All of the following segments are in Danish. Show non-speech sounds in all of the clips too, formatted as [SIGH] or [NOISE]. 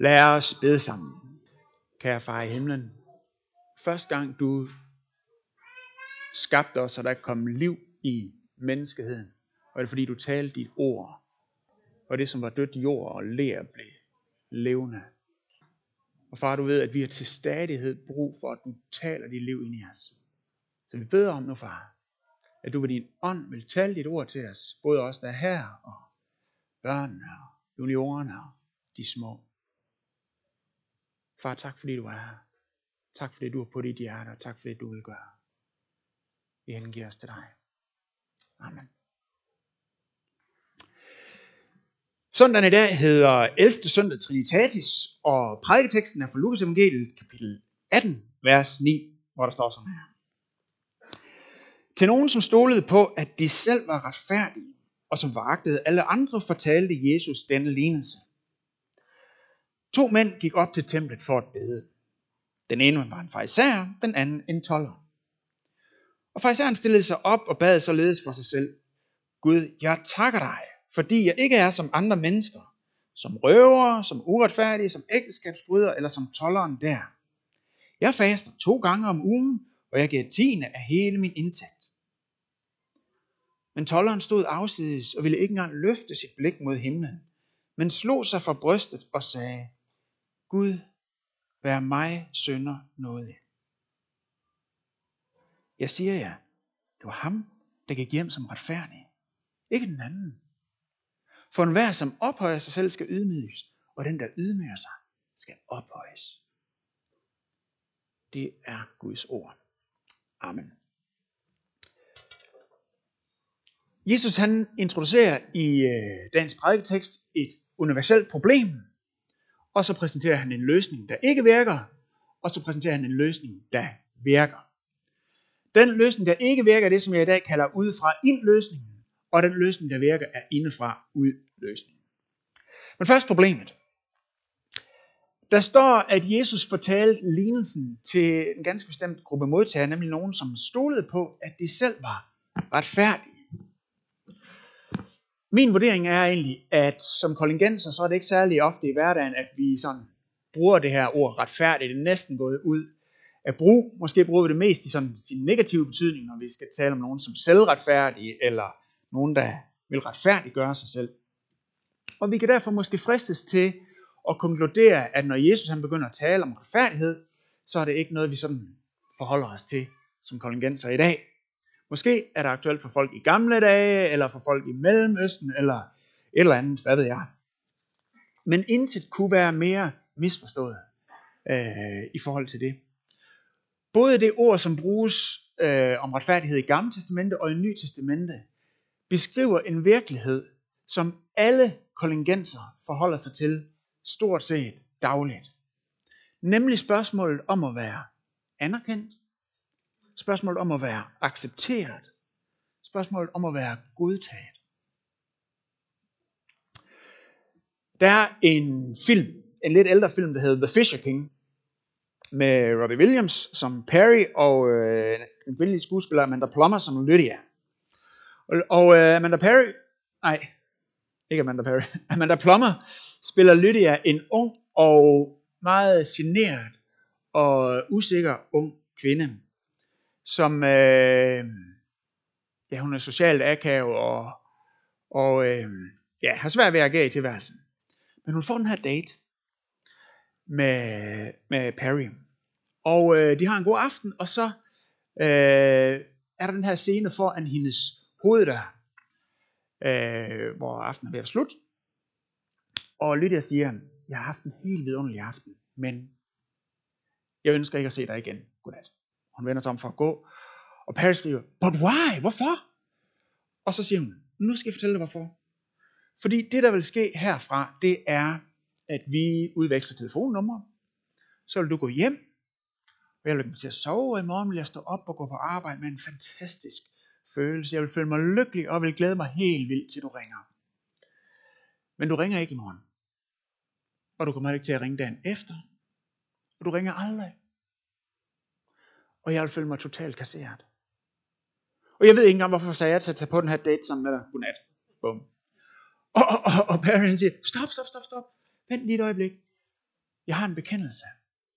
Lad os bede sammen. Kære far i himlen, første gang du skabte os, og der kom liv i menneskeheden, og det er fordi du talte dit ord, og det som var dødt jord og lær blev levende. Og far, du ved, at vi har til stadighed brug for, at du taler dit liv ind i os. Så vi beder om nu, far, at du ved din ånd vil tale dit ord til os, både os, der er her, og børnene, og juniorerne, og de små. Far, tak fordi du er her. Tak fordi du er på dit hjerte, og tak fordi du vil gøre. Vi hengiver os til dig. Amen. Søndagen i dag hedder 11. søndag Trinitatis, og prædiketeksten er fra Lukas evangeliet, kapitel 18, vers 9, hvor der står sådan her. Til nogen, som stolede på, at de selv var retfærdige, og som vagtede alle andre, fortalte Jesus denne lignelse. To mænd gik op til templet for at bede. Den ene var en fejser, den anden en toller. Og fejseren stillede sig op og bad således for sig selv. Gud, jeg takker dig, fordi jeg ikke er som andre mennesker, som røver, som uretfærdige, som ægteskabsbryder eller som tolleren der. Jeg faster to gange om ugen, og jeg giver tiende af hele min indtægt. Men tolleren stod afsides og ville ikke engang løfte sit blik mod himlen, men slog sig for brystet og sagde, Gud, vær mig sønder nådig. Jeg siger jer, det var ham, der gik hjem som retfærdig, ikke den anden. For enhver, som ophøjer sig selv, skal ydmyges, og den, der ydmyger sig, skal ophøjes. Det er Guds ord. Amen. Jesus han introducerer i øh, dagens prædiketekst et universelt problem, og så præsenterer han en løsning, der ikke virker, og så præsenterer han en løsning, der virker. Den løsning, der ikke virker, er det, som jeg i dag kalder udefra ind løsningen, og den løsning, der virker, er indefra ud løsningen. Men først problemet. Der står, at Jesus fortalte lignelsen til en ganske bestemt gruppe modtagere, nemlig nogen, som stolede på, at de selv var retfærdige. Min vurdering er egentlig, at som kollegenser, så er det ikke særlig ofte i hverdagen, at vi sådan bruger det her ord retfærdigt. Det er næsten gået ud af brug. Måske bruger vi det mest i sådan sin negative betydning, når vi skal tale om nogen som selvretfærdige, eller nogen, der vil retfærdiggøre sig selv. Og vi kan derfor måske fristes til at konkludere, at når Jesus han begynder at tale om retfærdighed, så er det ikke noget, vi sådan forholder os til som kollegenser i dag. Måske er det aktuelt for folk i gamle dage, eller for folk i Mellemøsten, eller et eller andet, hvad ved jeg. Men intet kunne være mere misforstået øh, i forhold til det. Både det ord, som bruges øh, om retfærdighed i Gamle Testamente og i Nye Testamente, beskriver en virkelighed, som alle kollegenser forholder sig til stort set dagligt. Nemlig spørgsmålet om at være anerkendt, spørgsmålet om at være accepteret, spørgsmålet om at være godtaget. Der er en film, en lidt ældre film, der hedder The Fisher King, med Robbie Williams som Perry og øh, en kvindelig skuespiller Amanda Plummer som Lydia. Og, og øh, Amanda Perry, nej, ikke Amanda Perry, [LAUGHS] Amanda Plummer spiller Lydia en ung og meget generet og usikker ung kvinde, som øh, ja, hun er socialt akavet og, og øh, ja, har svært ved at agere i tilværelsen. Men hun får den her date med, med Perry. Og øh, de har en god aften, og så øh, er der den her scene foran hendes hoveddør, øh, hvor aftenen er ved at slutte. Og Lydia siger, jeg har haft en helt vidunderlig aften, men jeg ønsker ikke at se dig igen. Godnat. Hun vender sig om for at gå, og Paris skriver, but why? Hvorfor? Og så siger hun, nu skal jeg fortælle dig hvorfor. Fordi det, der vil ske herfra, det er, at vi udveksler telefonnummer. Så vil du gå hjem, og jeg vil komme til at sove, og i morgen vil jeg stå op og gå på arbejde med en fantastisk følelse. Jeg vil føle mig lykkelig, og vil glæde mig helt vildt, til du ringer. Men du ringer ikke i morgen. Og du kommer ikke til at ringe dagen efter. Og du ringer aldrig. Og jeg vil føle mig totalt kasseret. Og jeg ved ikke engang, hvorfor sagde jeg til at tage på den her date sammen med dig. Godnat. Bum. Og, og, og, og Perrin siger, stop, stop, stop, stop. Vent lige et øjeblik. Jeg har en bekendelse.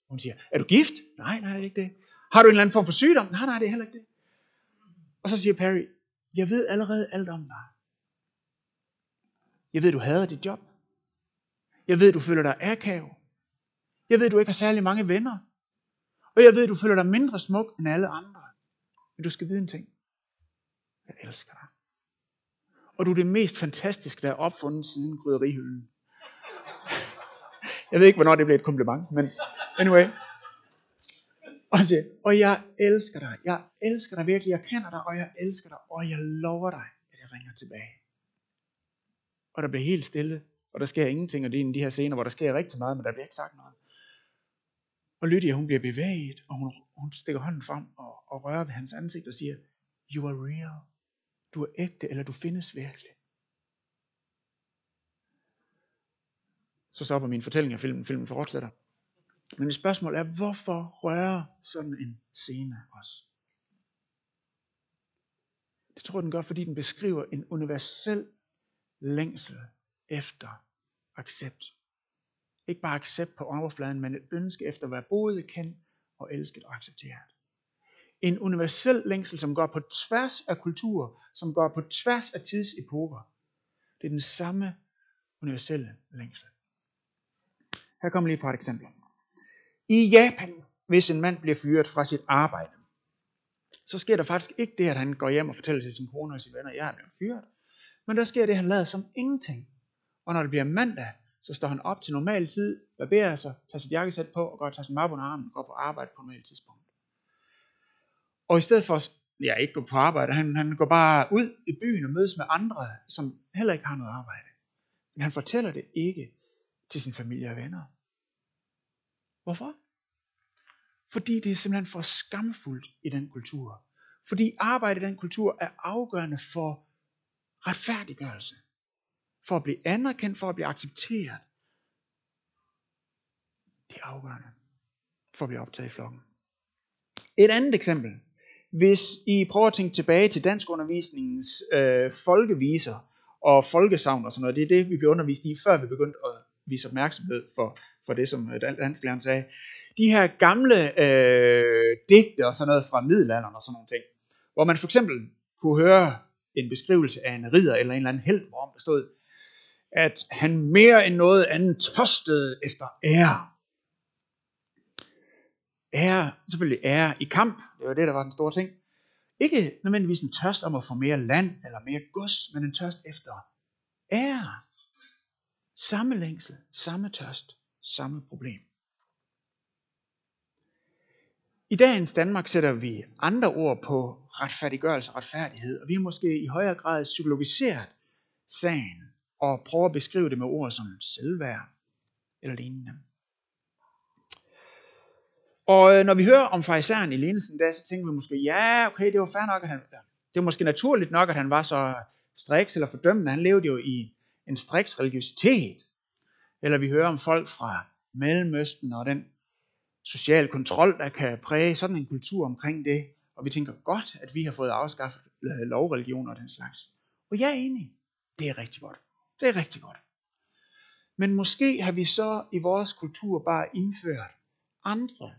Hun siger, er du gift? Nej, nej, det er ikke det. Har du en eller anden form for sygdom? Nej, nej, det er heller ikke det. Og så siger Perry, jeg ved allerede alt om dig. Jeg ved, du hader dit job. Jeg ved, du føler dig akavet. Jeg ved, du ikke har særlig mange venner. Og jeg ved, du føler dig mindre smuk end alle andre. Men du skal vide en ting. Jeg elsker dig. Og du er det mest fantastiske, der er opfundet siden grydderihylden. Jeg ved ikke, hvornår det blev et kompliment, men anyway. Og, siger, og jeg elsker dig. Jeg elsker dig virkelig. Jeg kender dig, og jeg elsker dig. Og jeg lover dig, at jeg ringer tilbage. Og der bliver helt stille, og der sker ingenting. Og det er en af de her scener, hvor der sker rigtig meget, men der bliver ikke sagt noget. Og Lydia, hun bliver bevæget, og hun, hun stikker hånden frem og, og rører ved hans ansigt og siger, You are real. Du er ægte, eller du findes virkelig. Så stopper min fortælling af filmen. Filmen fortsætter. Men spørgsmål er, hvorfor rører sådan en scene os? Det tror jeg, den gør, fordi den beskriver en universel længsel efter accept. Ikke bare accept på overfladen, men et ønske efter at være både kendt og elsket og accepteret. En universel længsel, som går på tværs af kultur, som går på tværs af tidsepoker. Det er den samme universelle længsel. Her kommer lige et par eksempler. I Japan, hvis en mand bliver fyret fra sit arbejde, så sker der faktisk ikke det, at han går hjem og fortæller til sin kone og sine venner, jeg er blevet fyret. Men der sker det, at han lader som ingenting. Og når det bliver mandag, så står han op til normal tid, barberer sig, tager sit jakkesæt på og går og tager sin mappe under armen og går på arbejde på normal tidspunkt. Og i stedet for ja, ikke gå på arbejde, han, han går bare ud i byen og mødes med andre, som heller ikke har noget arbejde. Men han fortæller det ikke til sin familie og venner. Hvorfor? Fordi det er simpelthen for skamfuldt i den kultur. Fordi arbejde i den kultur er afgørende for retfærdiggørelse. For at blive anerkendt, for at blive accepteret. Det er afgørende for at blive optaget i flokken. Et andet eksempel. Hvis I prøver at tænke tilbage til danskundervisningens øh, folkeviser og folkesavn og sådan noget, det er det, vi blev undervist i, før vi begyndte at vise opmærksomhed for, for det, som øh, dansklæreren sagde. De her gamle øh, digte og sådan noget fra middelalderen og sådan nogle ting, hvor man for eksempel kunne høre en beskrivelse af en ridder eller en eller anden held, hvor der stod, at han mere end noget andet tørstede efter ære. Ære, selvfølgelig ære i kamp, det var det, der var den store ting. Ikke nødvendigvis en tørst om at få mere land eller mere gods, men en tørst efter ære. Samme længsel, samme tørst, samme problem. I dagens Danmark sætter vi andre ord på retfærdiggørelse og retfærdighed, og vi har måske i højere grad psykologiseret sagen og prøver at beskrive det med ord som selvværd eller lignende. Og øh, når vi hører om farisæren i lignelsen der, så tænker vi måske, ja, okay, det var fair nok, at han, det var måske naturligt nok, at han var så striks eller fordømmende. Han levede jo i en striks religiøsitet. Eller vi hører om folk fra Mellemøsten og den social kontrol, der kan præge sådan en kultur omkring det. Og vi tænker godt, at vi har fået afskaffet øh, lovreligioner og den slags. Og jeg er enig. Det er rigtig godt. Det er rigtig godt. Men måske har vi så i vores kultur bare indført andre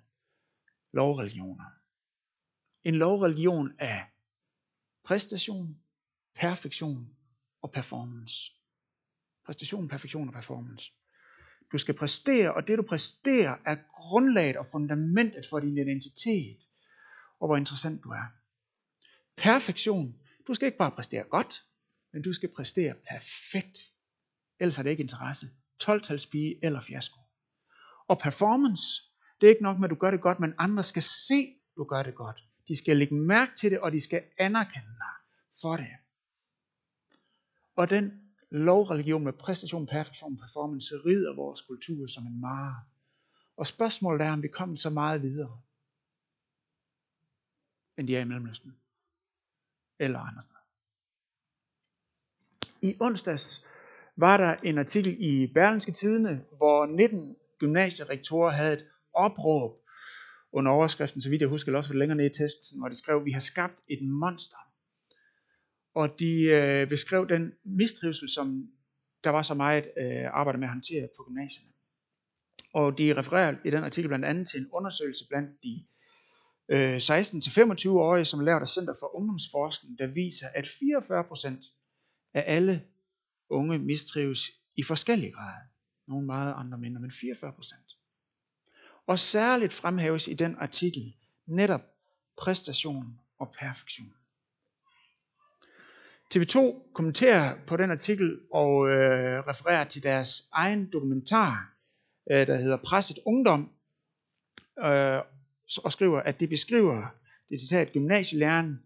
lovreligioner. En lovreligion af præstation, perfektion og performance. Præstation, perfektion og performance. Du skal præstere, og det du præsterer er grundlaget og fundamentet for din identitet, og hvor interessant du er. Perfektion. Du skal ikke bare præstere godt, men du skal præstere perfekt. Ellers er det ikke interesse. 12-talspige eller fiasko. Og performance, det er ikke nok med, at du gør det godt, men andre skal se, at du gør det godt. De skal lægge mærke til det, og de skal anerkende dig for det. Og den lovreligion med præstation, perfektion, performance rider vores kultur som en mare. Og spørgsmålet er, om vi kommer så meget videre, end de er i Mellemøsten. Eller andre steder. I onsdags var der en artikel i Berlingske Tidene, hvor 19 gymnasierektorer havde et opråb under overskriften, så vidt jeg husker, eller også længere ned i teksten, hvor de skrev, vi har skabt et monster. Og de øh, beskrev den mistrivsel, som der var så meget øh, arbejde med at håndtere på gymnasierne. Og de refererer i den artikel blandt andet til en undersøgelse blandt de øh, 16-25-årige, som er lavet af Center for Ungdomsforskning, der viser, at 44% af alle unge mistrives i forskellige grader. Nogle meget, andre mindre, men 44%. Og særligt fremhæves i den artikel netop præstation og perfektion. TV2 kommenterer på den artikel og øh, refererer til deres egen dokumentar, øh, der hedder Presset Ungdom, øh, og skriver, at det beskriver, det citat, gymnasielæreren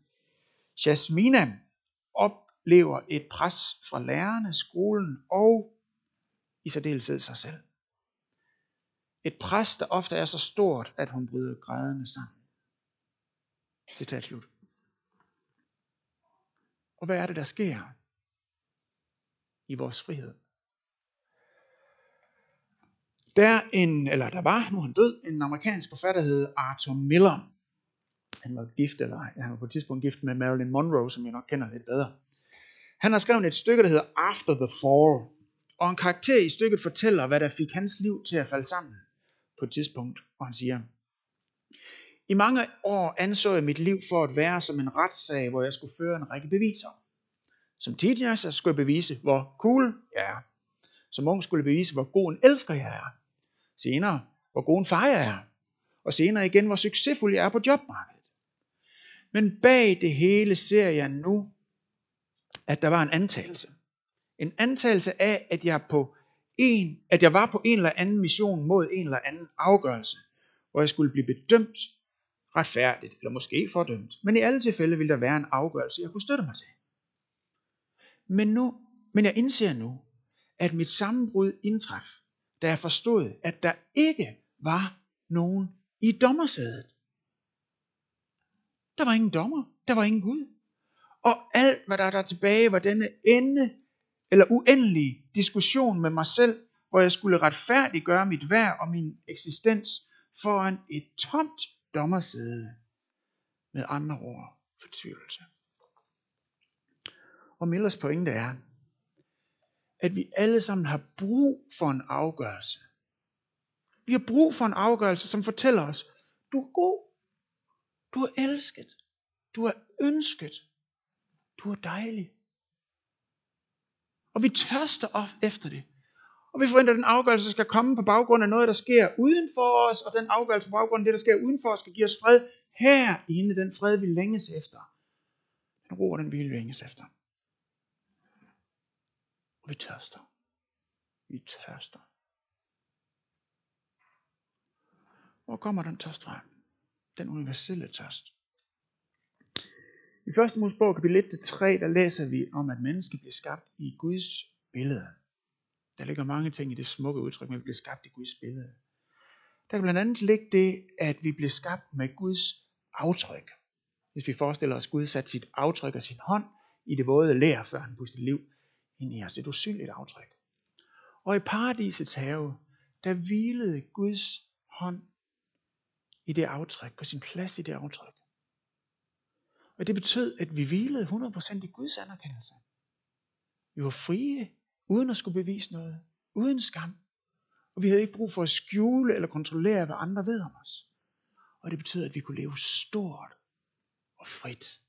Jasmina oplever et pres fra lærerne, skolen og i særdeleshed sig selv. Et pres, der ofte er så stort, at hun bryder grædende sammen. Citat slut. Og hvad er det, der sker i vores frihed? Der, en, eller der var, nu han død, en amerikansk forfatter, hed Arthur Miller. Han var gift, eller han var på et tidspunkt gift med Marilyn Monroe, som jeg nok kender lidt bedre. Han har skrevet et stykke, der hedder After the Fall. Og en karakter i stykket fortæller, hvad der fik hans liv til at falde sammen på et tidspunkt. Og han siger, i mange år anså jeg mit liv for at være som en retssag, hvor jeg skulle føre en række beviser. Som teenager skulle jeg bevise, hvor cool jeg er. Som ung skulle jeg bevise, hvor god en elsker jeg er. Senere, hvor god en far jeg er. Og senere igen, hvor succesfuld jeg er på jobmarkedet. Men bag det hele ser jeg nu, at der var en antagelse. En antagelse af, at jeg, på en, at jeg var på en eller anden mission mod en eller anden afgørelse, hvor jeg skulle blive bedømt retfærdigt, eller måske fordømt. Men i alle tilfælde ville der være en afgørelse, jeg kunne støtte mig til. Men, nu, men jeg indser nu, at mit sammenbrud indtræf, da jeg forstod, at der ikke var nogen i dommersædet. Der var ingen dommer, der var ingen Gud. Og alt, hvad der er der tilbage, var denne ende, eller uendelige diskussion med mig selv, hvor jeg skulle retfærdiggøre mit værd og min eksistens foran et tomt dommersæde. Med andre ord, fortvivlelse. Og Millers pointe er, at vi alle sammen har brug for en afgørelse. Vi har brug for en afgørelse, som fortæller os, du er god, du er elsket, du er ønsket, du er dejlig. Og vi tørster op efter det. Og vi forventer, at den afgørelse skal komme på baggrund af noget, der sker uden for os, og den afgørelse på baggrund af det, der sker uden for os, skal give os fred herinde, den fred, vi længes efter. Den ro, den vi længes efter. Og vi tørster. Vi tørster. Hvor kommer den tørst fra? Den universelle tørst. I 1. Mosebog kapitel 1-3, der læser vi om, at mennesket bliver skabt i Guds billede. Der ligger mange ting i det smukke udtryk, men vi bliver skabt i Guds billede. Der kan blandt andet ligge det, at vi bliver skabt med Guds aftryk. Hvis vi forestiller os, at Gud satte sit aftryk af sin hånd i det våde lær, før han pustede liv ind i os. Et usynligt aftryk. Og i paradisets have, der hvilede Guds hånd i det aftryk, på sin plads i det aftryk. Og det betød, at vi hvilede 100% i Guds anerkendelse. Vi var frie, uden at skulle bevise noget, uden skam. Og vi havde ikke brug for at skjule eller kontrollere, hvad andre ved om os. Og det betød, at vi kunne leve stort og frit.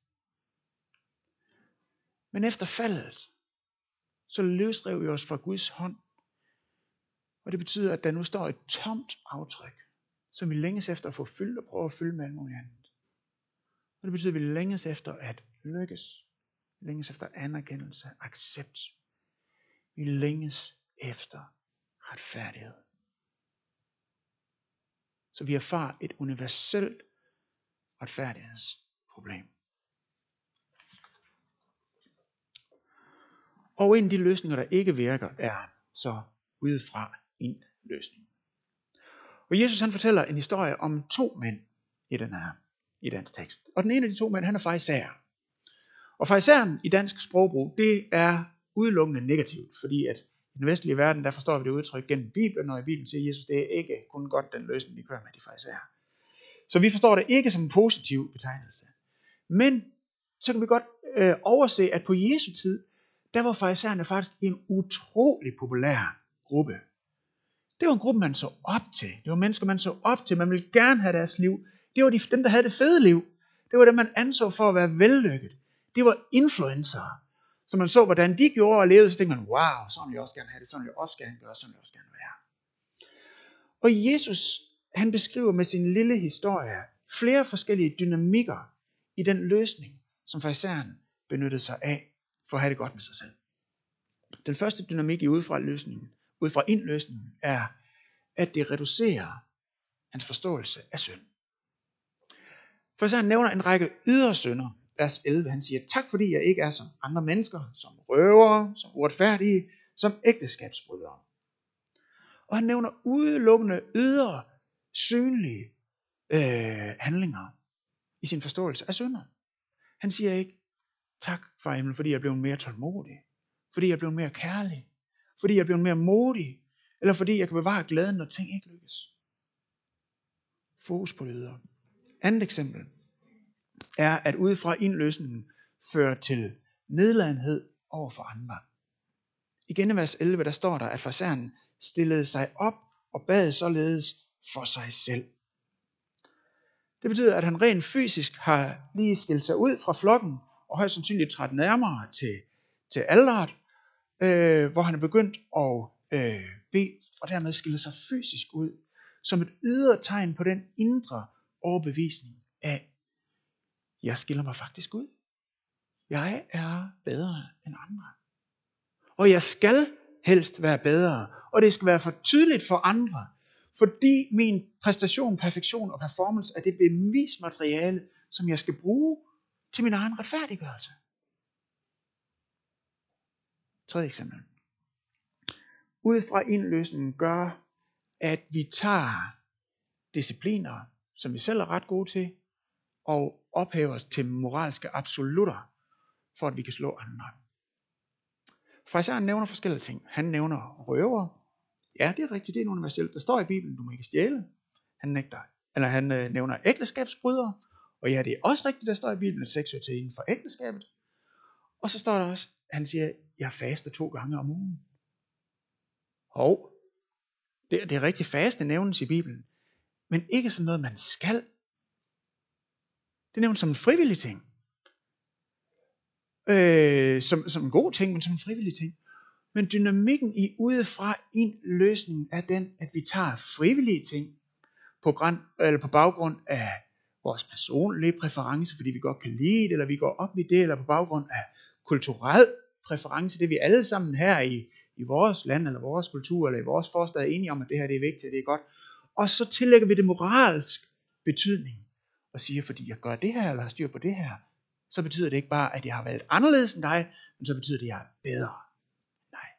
Men efter faldet, så løsrev vi os fra Guds hånd. Og det betyder, at der nu står et tomt aftryk, som vi længes efter at få fyldt og prøve at fylde med alt muligt andet. Og det betyder, at vi længes efter at lykkes. Vi længes efter anerkendelse, accept. Vi længes efter retfærdighed. Så vi erfarer et universelt retfærdighedsproblem. Og en af de løsninger, der ikke virker, er så udefra en løsning. Og Jesus han fortæller en historie om to mænd i den her i dansk tekst. Og den ene af de to mænd, han er fejser. Og fejseren i dansk sprogbrug, det er udelukkende negativt, fordi at i den vestlige verden, der forstår vi det udtryk gennem Bibelen, og i Bibelen siger Jesus, det er ikke kun godt den løsning, vi kører med de fejser. Så vi forstår det ikke som en positiv betegnelse. Men så kan vi godt øh, overse, at på Jesu tid, der var farisæerne faktisk en utrolig populær gruppe. Det var en gruppe, man så op til. Det var mennesker, man så op til. Man ville gerne have deres liv. Det var de, dem, der havde det fede liv. Det var dem, man anså for at være vellykket. Det var influencer. Så man så, hvordan de gjorde og levede, så tænkte man, wow, sådan vil jeg også gerne have det, sådan vil jeg også gerne gøre, sådan vil jeg også gerne være. Og Jesus, han beskriver med sin lille historie flere forskellige dynamikker i den løsning, som farisæeren benyttede sig af for at have det godt med sig selv. Den første dynamik i udefra løsningen, udefra indløsningen, er, at det reducerer hans forståelse af synd. For så han nævner en række ydre synder, vers 11. Han siger, tak fordi jeg ikke er som andre mennesker, som røvere, som uretfærdige, som ægteskabsbrydere. Og han nævner udelukkende ydre, synlige øh, handlinger i sin forståelse af synder. Han siger ikke, tak for himlen, fordi jeg blev mere tålmodig, fordi jeg blev mere kærlig, fordi jeg blev mere modig, eller fordi jeg kan bevare glæden, når ting ikke lykkes. Fokus på det ydre. Andet eksempel er, at udefra indløsningen fører til nedladenhed over for andre. Igen i vers 11, der står der, at forsæren stillede sig op og bad således for sig selv. Det betyder, at han rent fysisk har lige skilt sig ud fra flokken, og højst sandsynligt træt nærmere til, til alderet, øh, hvor han er begyndt at øh, bede, og dermed skille sig fysisk ud, som et ydre tegn på den indre overbevisning af, jeg skiller mig faktisk ud. Jeg er bedre end andre. Og jeg skal helst være bedre. Og det skal være for tydeligt for andre. Fordi min præstation, perfektion og performance er det bevismateriale, som jeg skal bruge til min egen retfærdiggørelse. Tredje eksempel. Ud fra indløsningen gør, at vi tager discipliner, som vi selv er ret gode til, og ophæve os til moralske absolutter, for at vi kan slå andre. Fraisereren nævner forskellige ting. Han nævner røver. Ja, det er rigtigt, det er en universelt. Der står i Bibelen, du må ikke stjæle. Han, nægter, eller han øh, nævner ægteskabsbrydere. Og ja, det er også rigtigt, der står i Bibelen, at sex til inden for ægteskabet. Og så står der også, han siger, jeg faster to gange om ugen. Hov, det, det er rigtig faste nævnes i Bibelen. Men ikke som noget, man skal. Det er nævnt som en frivillig ting. Øh, som, som en god ting, men som en frivillig ting. Men dynamikken i udefra ind løsningen er den, at vi tager frivillige ting på, græn, eller på baggrund af vores personlige præference, fordi vi godt kan lide det, eller vi går op i det, eller på baggrund af kulturel præference, det vi alle sammen her i, i vores land, eller vores kultur, eller i vores forstad er enige om, at det her det er vigtigt, det er godt. Og så tillægger vi det moralsk betydning, og siger, fordi jeg gør det her, eller har styr på det her, så betyder det ikke bare, at jeg har valgt anderledes end dig, men så betyder det, at jeg er bedre. Nej.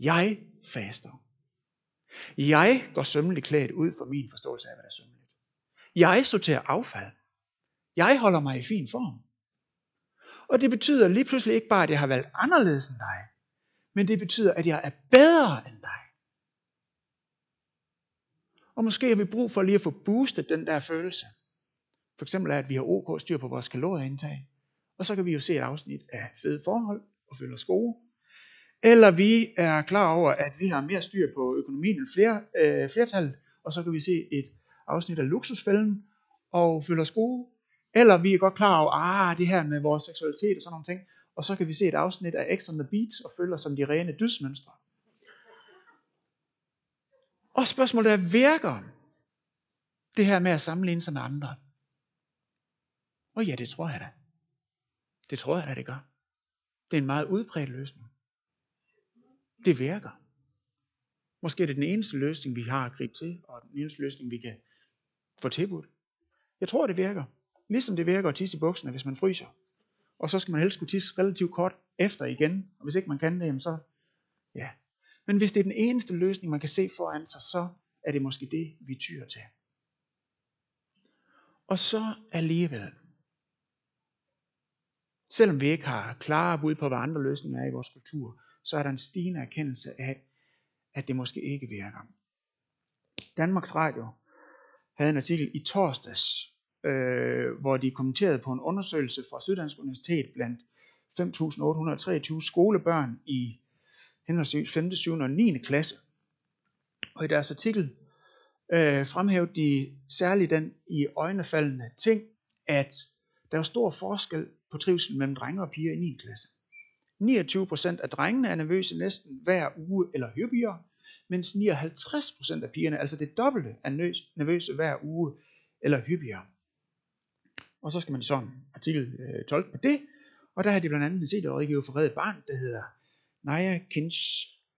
Jeg faster. Jeg går sømmeligt klædt ud for min forståelse af, hvad der er sømmeligt. Jeg sorterer affald. Jeg holder mig i fin form. Og det betyder lige pludselig ikke bare, at jeg har valgt anderledes end dig, men det betyder, at jeg er bedre end dig. Og måske har vi brug for lige at få boostet den der følelse. For eksempel er, at vi har OK styr på vores kalorieindtag. Og så kan vi jo se et afsnit af fede forhold og føle os gode. Eller vi er klar over, at vi har mere styr på økonomien end flere, øh, flertallet, og så kan vi se et afsnit af Luksusfælden og føle os gode. Eller vi er godt klar over, ah, det her med vores seksualitet og sådan nogle ting, og så kan vi se et afsnit af X on the Beats og føle os som de rene dysmønstre. Og spørgsmålet er, virker det her med at sammenligne sig med andre? Og ja, det tror jeg da. Det tror jeg da, det gør. Det er en meget udbredt løsning. Det virker. Måske er det den eneste løsning, vi har at gribe til, og den eneste løsning, vi kan få tilbudt. Jeg tror, det virker. Ligesom det virker at tisse i bukserne, hvis man fryser. Og så skal man helst kunne tisse relativt kort efter igen. Og hvis ikke man kan det, så ja. Men hvis det er den eneste løsning, man kan se foran sig, så er det måske det, vi tyrer til. Og så alligevel, selvom vi ikke har klare bud på, hvad andre løsninger er i vores kultur, så er der en stigende erkendelse af, at det måske ikke virker. Danmarks Radio havde en artikel i torsdags, øh, hvor de kommenterede på en undersøgelse fra Syddansk Universitet blandt 5.823 skolebørn i henholdsvis 5., 7. og 9. klasse. Og i deres artikel øh, fremhævede de særligt den i øjnefaldende ting, at der er stor forskel på trivsel mellem drenge og piger i 9. klasse. 29% af drengene er nervøse næsten hver uge eller hyppigere, mens 59% af pigerne, altså det dobbelte, er nervøse hver uge eller hyppigere. Og så skal man i sådan artikel øh, 12 på det, og der har de blandt andet set et rådgiver for Red Barn, der hedder Naja Kins,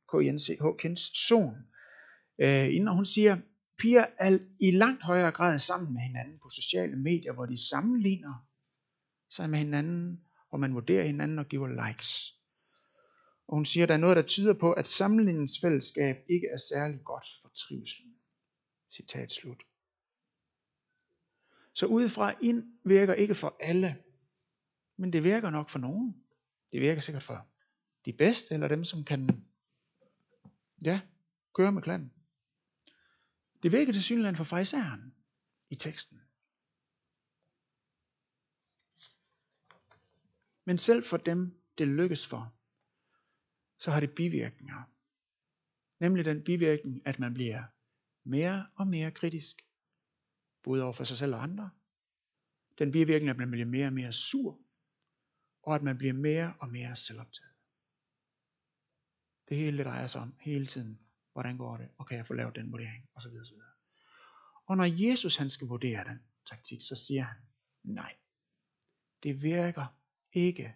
K-I-N-C-H, Kins Son, øh, inden hun siger, piger er i langt højere grad sammen med hinanden på sociale medier, hvor de sammenligner sig med hinanden, hvor man vurderer hinanden og giver likes. Og hun siger, at der er noget, der tyder på, at sammenligningsfællesskab ikke er særlig godt for trivselen. Citat slut. Så udefra ind virker ikke for alle, men det virker nok for nogen. Det virker sikkert for de bedste, eller dem, som kan ja, køre med klanen. Det virker til synligheden for fejseren i teksten. Men selv for dem, det lykkes for, så har det bivirkninger. Nemlig den bivirkning, at man bliver mere og mere kritisk, både over for sig selv og andre. Den bivirkning, at man bliver mere og mere sur, og at man bliver mere og mere selvoptaget. Det hele det drejer sig om hele tiden. Hvordan går det? Og kan jeg få lavet den vurdering? Og så videre, så videre. Og når Jesus han skal vurdere den taktik, så siger han, nej, det virker ikke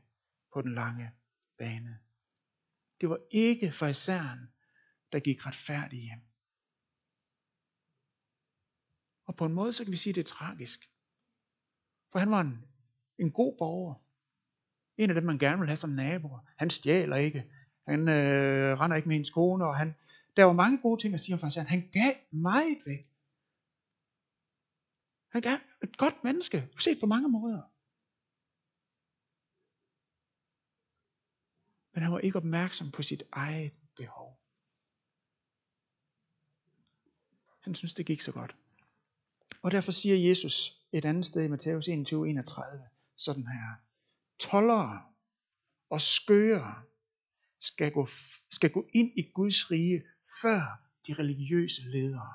på den lange bane. Det var ikke for isæren, der gik retfærdigt hjem. Og på en måde, så kan vi sige, at det er tragisk. For han var en, en god borger. En af dem, man gerne vil have som naboer. Han stjæler ikke. Han øh, render ikke med hendes kone. Og han, der var mange gode ting at sige om farisæren. Han gav meget væk. Han er et godt menneske. Set på mange måder. Men han var ikke opmærksom på sit eget behov. Han synes, det gik så godt. Og derfor siger Jesus et andet sted i Matthæus 21, 31, sådan her. Tollere og skøre skal gå, skal gå ind i Guds rige før de religiøse ledere.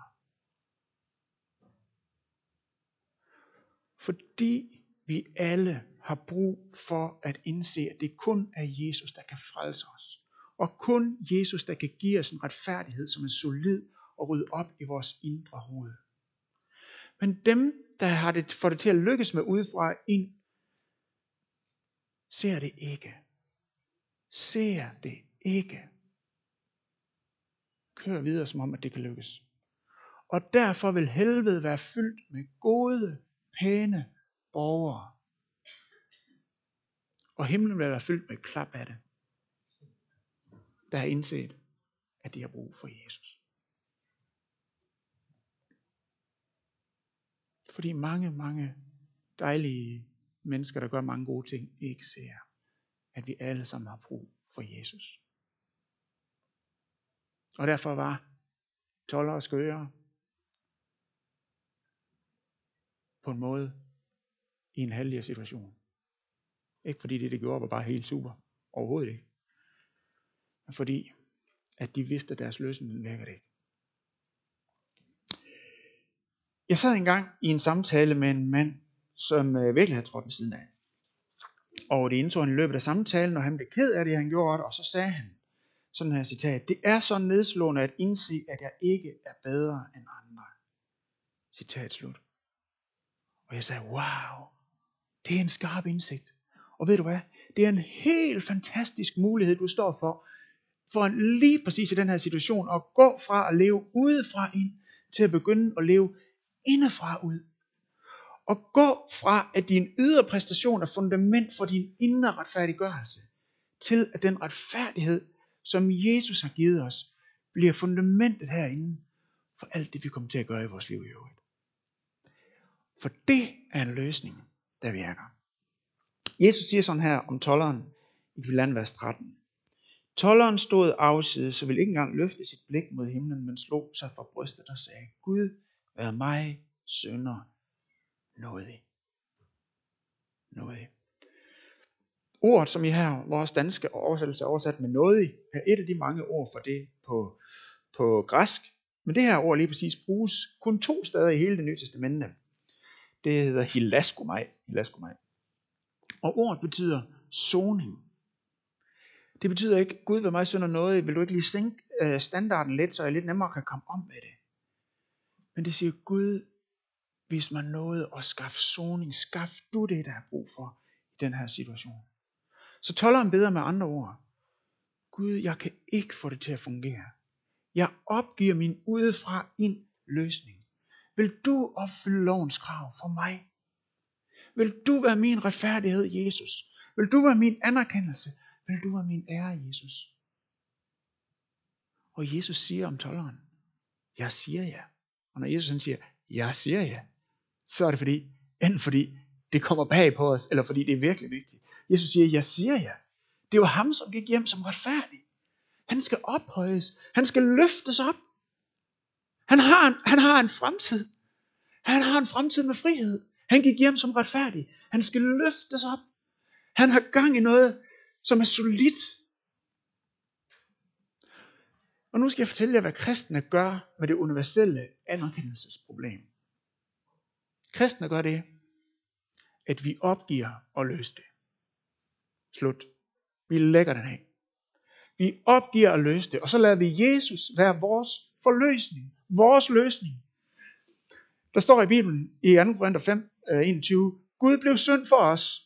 Fordi vi alle har brug for at indse, at det kun er Jesus, der kan frelse os. Og kun Jesus, der kan give os en retfærdighed, som er solid og rydde op i vores indre hoved. Men dem, der har det, får det til at lykkes med udefra ind, ser det ikke. Ser det ikke. Kør videre, som om, at det kan lykkes. Og derfor vil helvede være fyldt med gode, pæne borgere, og himlen vil være fyldt med et klap af det. Der har indset, at de har brug for Jesus. Fordi mange, mange dejlige mennesker, der gør mange gode ting, ikke ser, at vi alle sammen har brug for Jesus. Og derfor var toller og skøre på en måde i en heldig situation. Ikke fordi det, det gjorde, var bare helt super. Overhovedet ikke. Men fordi, at de vidste, at deres løsning virker det ikke. Jeg sad engang i en samtale med en mand, som øh, virkelig havde trådt ved siden af. Og det indtog han i løbet af samtalen, og han blev ked af det, han gjorde, og så sagde han, sådan her citat, det er så nedslående at indse, at jeg ikke er bedre end andre. Citat slut. Og jeg sagde, wow, det er en skarp indsigt. Og ved du hvad? Det er en helt fantastisk mulighed, du står for, for lige præcis i den her situation, at gå fra at leve udefra ind, til at begynde at leve indefra ud. Og gå fra, at din ydre præstation er fundament for din indre retfærdiggørelse, til at den retfærdighed, som Jesus har givet os, bliver fundamentet herinde for alt det, vi kommer til at gøre i vores liv i øvrigt. For det er en løsning, der virker. Jesus siger sådan her om tolleren i Kapitel 13. Tolleren stod afside, så ville ikke engang løfte sit blik mod himlen, men slog sig for brystet og sagde, Gud, vær mig sønder nådig. Nådig. Ordet, som I her, vores danske oversættelse er oversat med nådig, er et af de mange ord for det på, på græsk. Men det her ord lige præcis bruges kun to steder i hele det nye testamente. Det hedder hilaskomai. hilaskomai. Og ordet betyder soning. Det betyder ikke, Gud vil mig synder noget, vil du ikke lige sænke øh, standarden lidt, så jeg lidt nemmere kan komme om med det. Men det siger, Gud, vis mig noget og skaf soning. Skaf du det, der er brug for i den her situation. Så tolleren beder med andre ord. Gud, jeg kan ikke få det til at fungere. Jeg opgiver min udefra ind løsning. Vil du opfylde lovens krav for mig? Vil du være min retfærdighed, Jesus? Vil du være min anerkendelse? Vil du være min ære, Jesus? Og Jesus siger om tolleren, jeg siger ja. Og når Jesus han siger, jeg siger ja, så er det fordi, enten fordi det kommer bag på os, eller fordi det er virkelig vigtigt. Jesus siger, jeg siger jer. Det var ham, som gik hjem som retfærdig. Han skal ophøjes. Han skal løftes op. Han har, en, han har en fremtid. Han har en fremtid med frihed. Han gik hjem som retfærdig. Han skal løftes op. Han har gang i noget, som er solidt. Og nu skal jeg fortælle jer, hvad kristne gør med det universelle anerkendelsesproblem. Kristne gør det, at vi opgiver at løse det. Slut. Vi lægger den af. Vi opgiver at løse det, og så lader vi Jesus være vores forløsning. Vores løsning. Der står i Bibelen i 2. Korinther 5, 21, øh, Gud blev synd for os,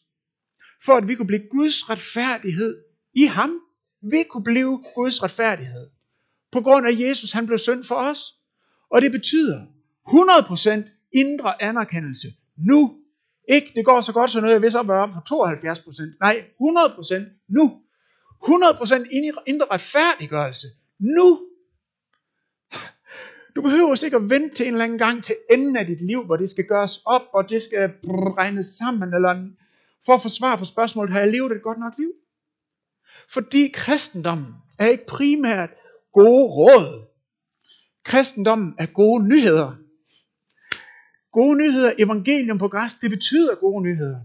for at vi kunne blive Guds retfærdighed i ham. Vi kunne blive Guds retfærdighed. På grund af Jesus, han blev synd for os. Og det betyder 100% indre anerkendelse nu. Ikke, det går så godt så noget, jeg vil så være på 72%. Nej, 100% nu. 100% indre retfærdiggørelse nu. Du behøver ikke at vente til en eller anden gang til enden af dit liv, hvor det skal gøres op, og det skal regnes sammen, eller for at få svar på spørgsmålet, har jeg levet et godt nok liv? Fordi kristendommen er ikke primært gode råd. Kristendommen er gode nyheder. Gode nyheder, evangelium på græsk, det betyder gode nyheder.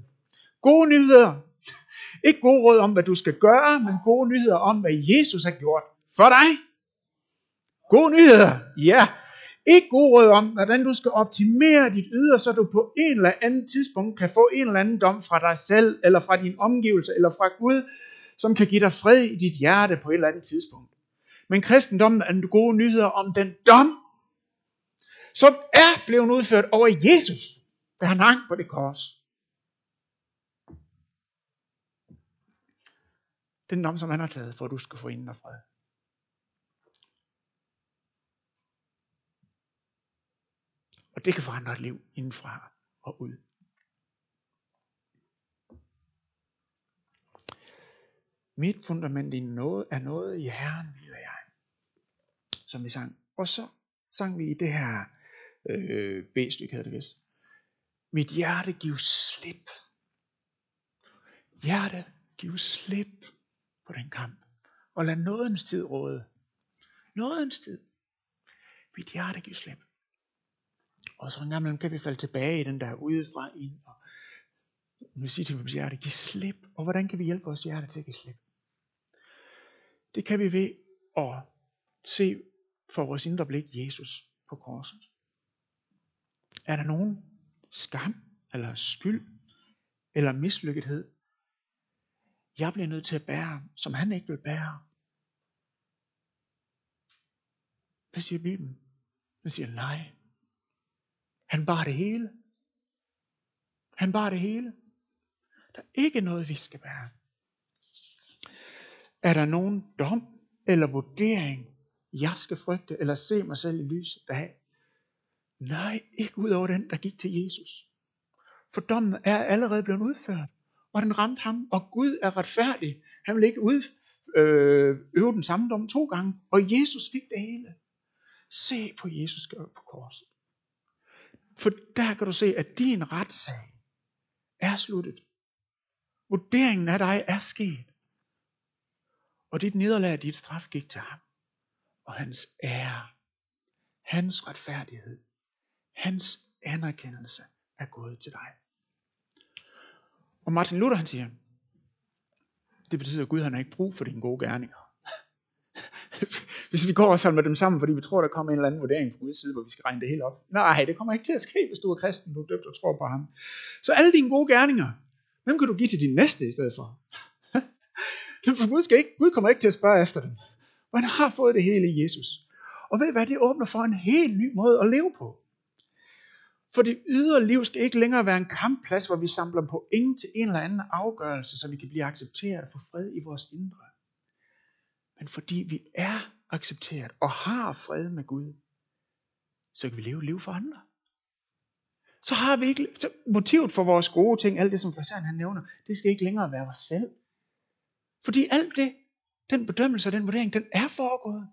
Gode nyheder. [LAUGHS] Ikke gode råd om, hvad du skal gøre, men gode nyheder om, hvad Jesus har gjort for dig. Gode nyheder, ja. Ikke gode råd om, hvordan du skal optimere dit ydre, så du på en eller anden tidspunkt kan få en eller anden dom fra dig selv, eller fra din omgivelse, eller fra Gud, som kan give dig fred i dit hjerte på et eller andet tidspunkt. Men kristendommen er en gode nyheder om den dom, som er blevet udført over Jesus, da han hang på det kors. Den dom, som han har taget, for at du skal få inden og fred. Og det kan forandre et liv indenfra og ud. Mit fundament i noget er noget i Herren, vil jeg. Som vi sang. Og så sang vi i det her øh, B-stykke, hedder det vist. Mit hjerte giv slip. Hjerte giv slip på den kamp. Og lad nådens tid råde. Nådens tid. Mit hjerte giv slip. Og så en gang kan vi falde tilbage i den der udefra ind. Og nu siger til vores hjerte, giv slip. Og hvordan kan vi hjælpe vores hjerte til at give slip? Det kan vi ved at se for vores indre blik Jesus på korset. Er der nogen skam, eller skyld, eller mislykkethed, jeg bliver nødt til at bære, som han ikke vil bære? Hvad siger Bibelen? Den siger nej. Han bar det hele. Han bar det hele. Der er ikke noget, vi skal bære. Er der nogen dom eller vurdering, jeg skal frygte, eller se mig selv i lyset af? Nej, ikke ud over den, der gik til Jesus. For dommen er allerede blevet udført, og den ramte ham, og Gud er retfærdig. Han vil ikke ud, øh, øve den samme dom to gange, og Jesus fik det hele. Se på Jesus på korset. For der kan du se, at din retssag er sluttet. Vurderingen af dig er sket. Og dit nederlag, dit straf gik til ham. Og hans ære, hans retfærdighed, hans anerkendelse er gået til dig. Og Martin Luther han siger, det betyder, at Gud han har ikke brug for dine gode gerninger. [LAUGHS] hvis vi går og samler dem sammen, fordi vi tror, der kommer en eller anden vurdering fra udside, hvor vi skal regne det hele op. Nej, det kommer ikke til at ske, hvis du er kristen, du er døbt og tror på ham. Så alle dine gode gerninger, hvem kan du give til din næste i stedet for? [LAUGHS] For Gud, skal ikke, Gud kommer ikke til at spørge efter dem. Og han har fået det hele i Jesus. Og ved I hvad, det åbner for en helt ny måde at leve på. For det ydre liv skal ikke længere være en kampplads, hvor vi samler på ingen til en eller anden afgørelse, så vi kan blive accepteret og få fred i vores indre. Men fordi vi er accepteret og har fred med Gud, så kan vi leve liv for andre. Så har vi ikke, så motivet for vores gode ting, alt det som Faseren han nævner, det skal ikke længere være os selv. Fordi alt det, den bedømmelse og den vurdering, den er foregået.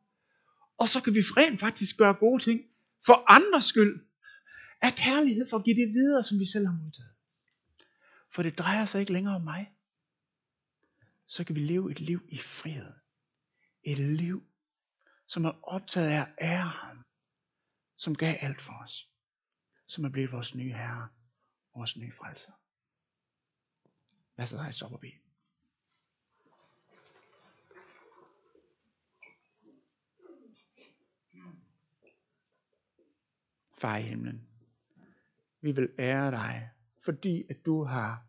Og så kan vi rent faktisk gøre gode ting for andres skyld, af kærlighed for at give det videre, som vi selv har modtaget. For det drejer sig ikke længere om mig. Så kan vi leve et liv i frihed. Et liv, som er optaget af at ære ham, som gav alt for os, som er blevet vores nye herre, vores nye frelser. Lad os rejse op og bede. Far i himlen, vi vil ære dig, fordi at du har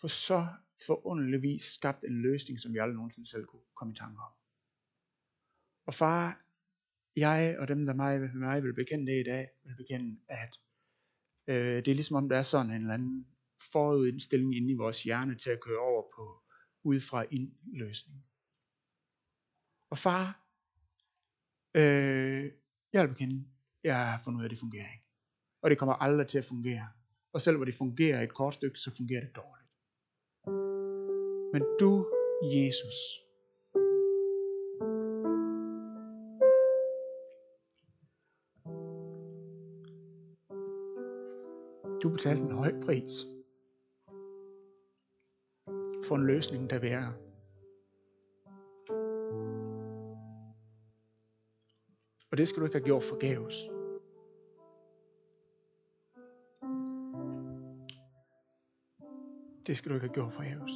på så forunderlig vis skabt en løsning, som vi aldrig nogensinde selv kunne komme i tanke om. Og far, jeg og dem, der mig, mig vil bekende det i dag, vil bekende, at øh, det er ligesom om, der er sådan en eller anden forudindstilling inde i vores hjerne til at køre over på ud fra en løsning. Og far, øh, jeg vil bekende, jeg har fundet ud af, at det fungerer ikke. Og det kommer aldrig til at fungere. Og selv hvor det fungerer et kort stykke, så fungerer det dårligt. Men du, Jesus, du betalte en høj pris for en løsning, der virker. Og det skal du ikke have gjort forgæves. Det skal du ikke have gjort forgæves.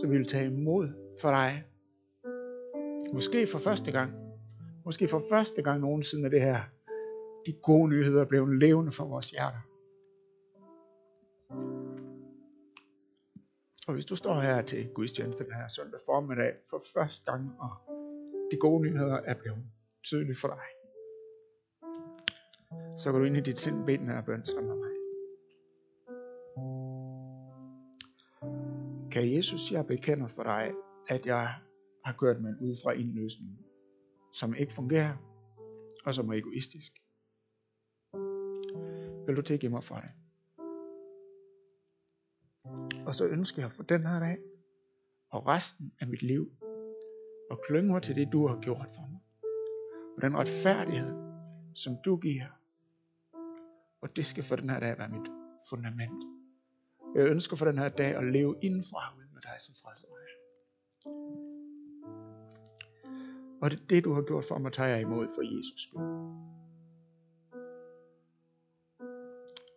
Så vi vil tage imod for dig. Måske for første gang. Måske for første gang nogensinde er det her. De gode nyheder blev levende for vores hjerter. Og hvis du står her til gudstjeneste den her søndag formiddag for første gang, og de gode nyheder er blevet tydelige for dig, så går du ind i dit sind bede den her bøn sammen med. Kan Jesus, jeg bekender for dig, at jeg har kørt med en ud fra en løsning, som ikke fungerer, og som er egoistisk. Vil du tilgive mig for det? Og så ønsker jeg for den her dag, og resten af mit liv, at klynge mig til det, du har gjort for mig. Og den retfærdighed, som du giver. Og det skal for den her dag være mit fundament. Jeg ønsker for den her dag at leve indenfra ud med dig som frelser. Og det, det du har gjort for mig, tager jeg imod for Jesus skyld.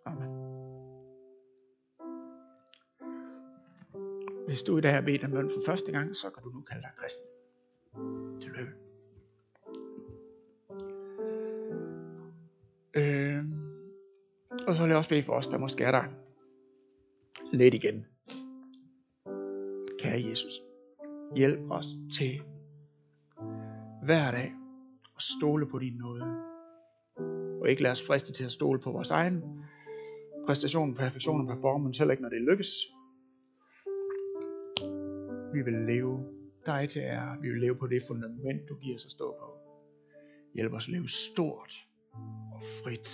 Amen. Hvis du i dag har bedt en bøn for første gang, så kan du nu kalde dig kristen. Tillykke. Øh, og så vil jeg også bede for os, der måske er der lidt igen. Kære Jesus, hjælp os til hver dag at stole på din nåde. Og ikke lade os friste til at stole på vores egen præstation, perfektion og performance, heller ikke når det lykkes. Vi vil leve dig til ære. Vi vil leve på det fundament, du giver os at stå på. Hjælp os at leve stort og frit.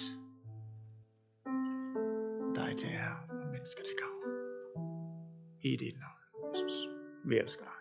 Dig til ære mennesker til gavn. I dit navn, Jesus. Vi elsker dig.